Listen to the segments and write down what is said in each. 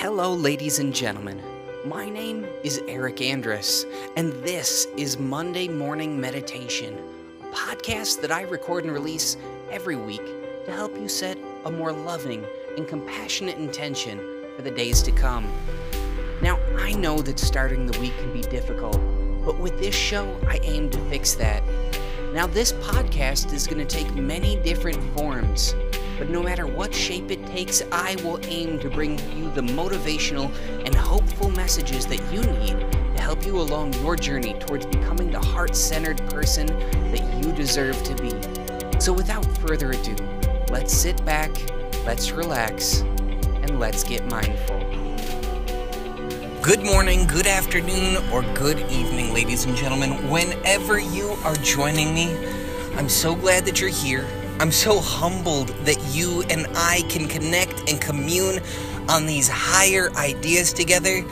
Hello, ladies and gentlemen. My name is Eric Andrus, and this is Monday Morning Meditation, a podcast that I record and release every week to help you set a more loving and compassionate intention for the days to come. Now, I know that starting the week can be difficult, but with this show, I aim to fix that. Now, this podcast is going to take many different forms. But no matter what shape it takes, I will aim to bring you the motivational and hopeful messages that you need to help you along your journey towards becoming the heart centered person that you deserve to be. So, without further ado, let's sit back, let's relax, and let's get mindful. Good morning, good afternoon, or good evening, ladies and gentlemen. Whenever you are joining me, I'm so glad that you're here. I'm so humbled that you and I can connect and commune on these higher ideas together.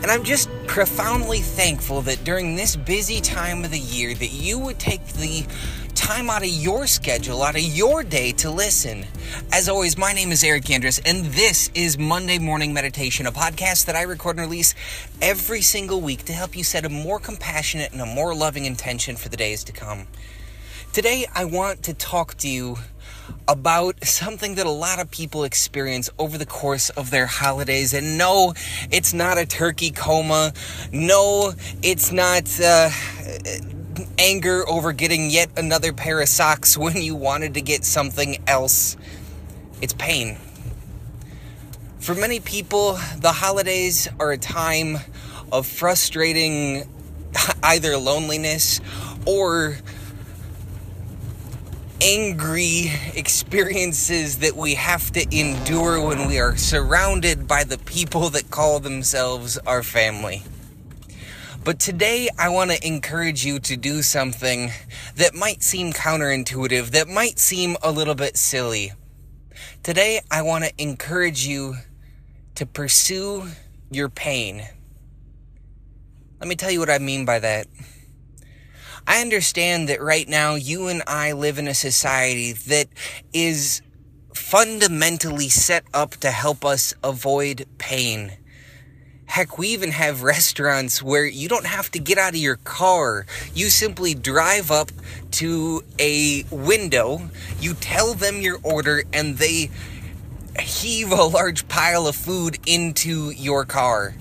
And I'm just profoundly thankful that during this busy time of the year that you would take the time out of your schedule, out of your day to listen. As always, my name is Eric Andrus, and this is Monday Morning Meditation, a podcast that I record and release every single week to help you set a more compassionate and a more loving intention for the days to come. Today, I want to talk to you about something that a lot of people experience over the course of their holidays. And no, it's not a turkey coma. No, it's not uh, anger over getting yet another pair of socks when you wanted to get something else. It's pain. For many people, the holidays are a time of frustrating either loneliness or angry experiences that we have to endure when we are surrounded by the people that call themselves our family. But today, I want to encourage you to do something that might seem counterintuitive, that might seem a little bit silly. Today, I want to encourage you to pursue your pain. Let me tell you what I mean by that. I understand that right now you and I live in a society that is fundamentally set up to help us avoid pain. Heck, we even have restaurants where you don't have to get out of your car. You simply drive up to a window, you tell them your order, and they heave a large pile of food into your car.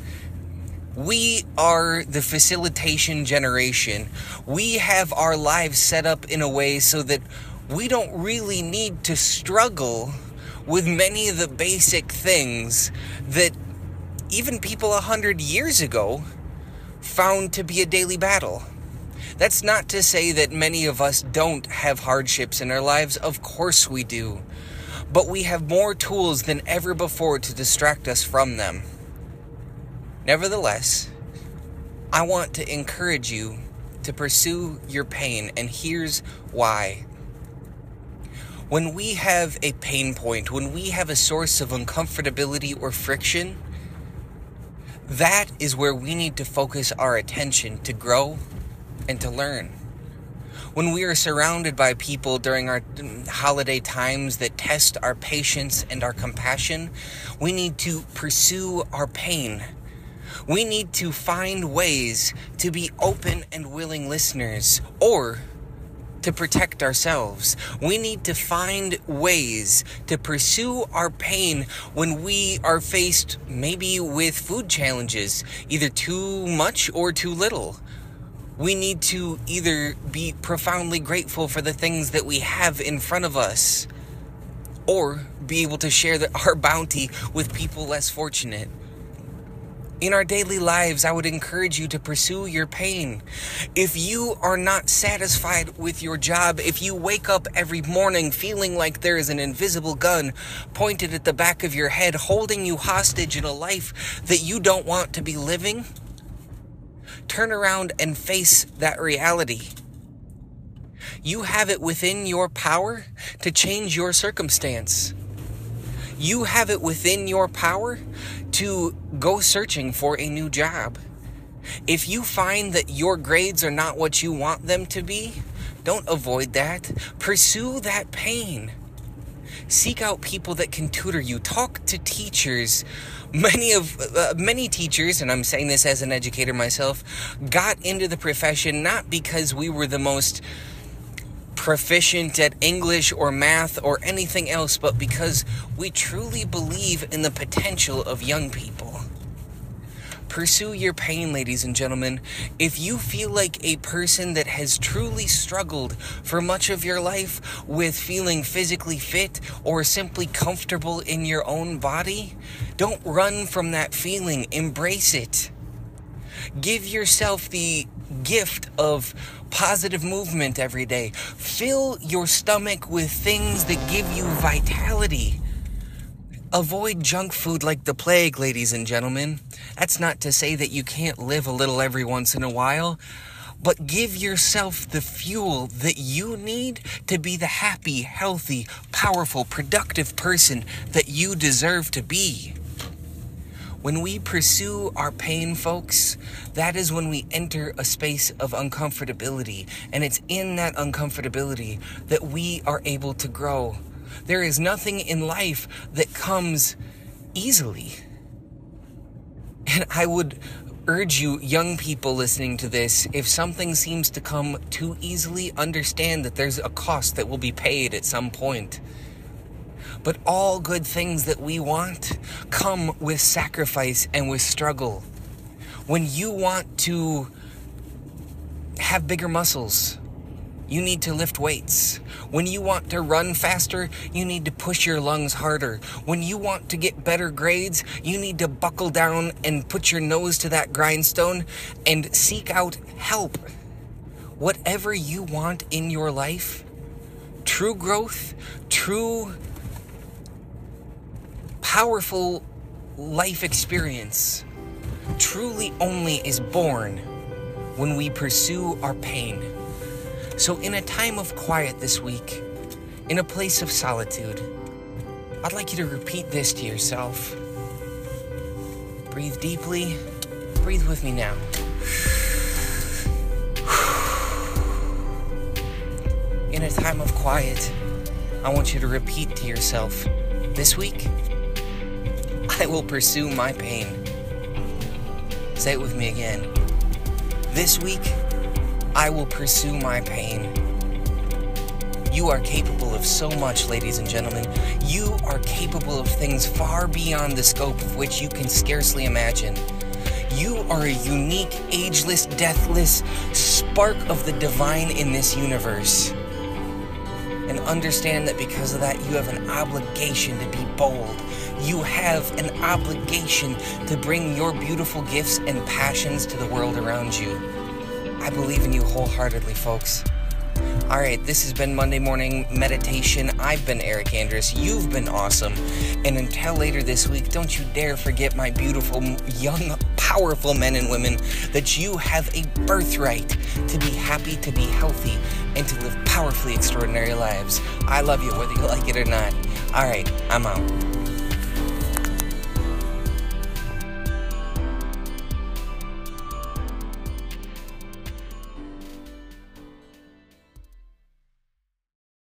We are the facilitation generation. We have our lives set up in a way so that we don't really need to struggle with many of the basic things that even people a hundred years ago found to be a daily battle. That's not to say that many of us don't have hardships in our lives. Of course we do. But we have more tools than ever before to distract us from them. Nevertheless, I want to encourage you to pursue your pain, and here's why. When we have a pain point, when we have a source of uncomfortability or friction, that is where we need to focus our attention to grow and to learn. When we are surrounded by people during our mm, holiday times that test our patience and our compassion, we need to pursue our pain we need to find ways to be open and willing listeners or to protect ourselves. We need to find ways to pursue our pain when we are faced maybe with food challenges, either too much or too little. We need to either be profoundly grateful for the things that we have in front of us or be able to share the, our bounty with people less fortunate. In our daily lives, I would encourage you to pursue your pain. If you are not satisfied with your job, if you wake up every morning feeling like there is an invisible gun pointed at the back of your head, holding you hostage in a life that you don't want to be living, turn around and face that reality. You have it within your power to change your circumstance. You have it within your power to go searching for a new job. If you find that your grades are not what you want them to be, don't avoid that. Pursue that pain. Seek out people that can tutor you. Talk to teachers. Many of uh, many teachers, and I'm saying this as an educator myself, got into the profession not because we were the most proficient at English or math or anything else, but because we truly believe in the potential of young people. Pursue your pain, ladies and gentlemen. If you feel like a person that has truly struggled for much of your life with feeling physically fit or simply comfortable in your own body, don't run from that feeling. Embrace it. Give yourself the gift of positive movement every day. Fill your stomach with things that give you vitality. Avoid junk food like the plague, ladies and gentlemen. That's not to say that you can't live a little every once in a while, but give yourself the fuel that you need to be the happy, healthy, powerful, productive person that you deserve to be. When we pursue our pain, folks, that is when we enter a space of uncomfortability. And it's in that uncomfortability that we are able to grow. There is nothing in life that comes easily. And I would urge you, young people listening to this, if something seems to come too easily, understand that there's a cost that will be paid at some point. But all good things that we want come with sacrifice and with struggle. When you want to have bigger muscles, you need to lift weights. When you want to run faster, you need to push your lungs harder. When you want to get better grades, you need to buckle down and put your nose to that grindstone and seek out help. Whatever you want in your life, true growth, true powerful life experience truly only is born when we pursue our pain. So, in a time of quiet this week, in a place of solitude, I'd like you to repeat this to yourself. Breathe deeply. Breathe with me now. In a time of quiet, I want you to repeat to yourself this week, I will pursue my pain. Say it with me again. This week, I will pursue my pain. You are capable of so much, ladies and gentlemen. You are capable of things far beyond the scope of which you can scarcely imagine. You are a unique, ageless, deathless spark of the divine in this universe. And understand that because of that, you have an obligation to be bold, you have an obligation to bring your beautiful gifts and passions to the world around you. I believe in you wholeheartedly, folks. All right, this has been Monday Morning Meditation. I've been Eric Andrus. You've been awesome. And until later this week, don't you dare forget, my beautiful, young, powerful men and women, that you have a birthright to be happy, to be healthy, and to live powerfully extraordinary lives. I love you, whether you like it or not. All right, I'm out.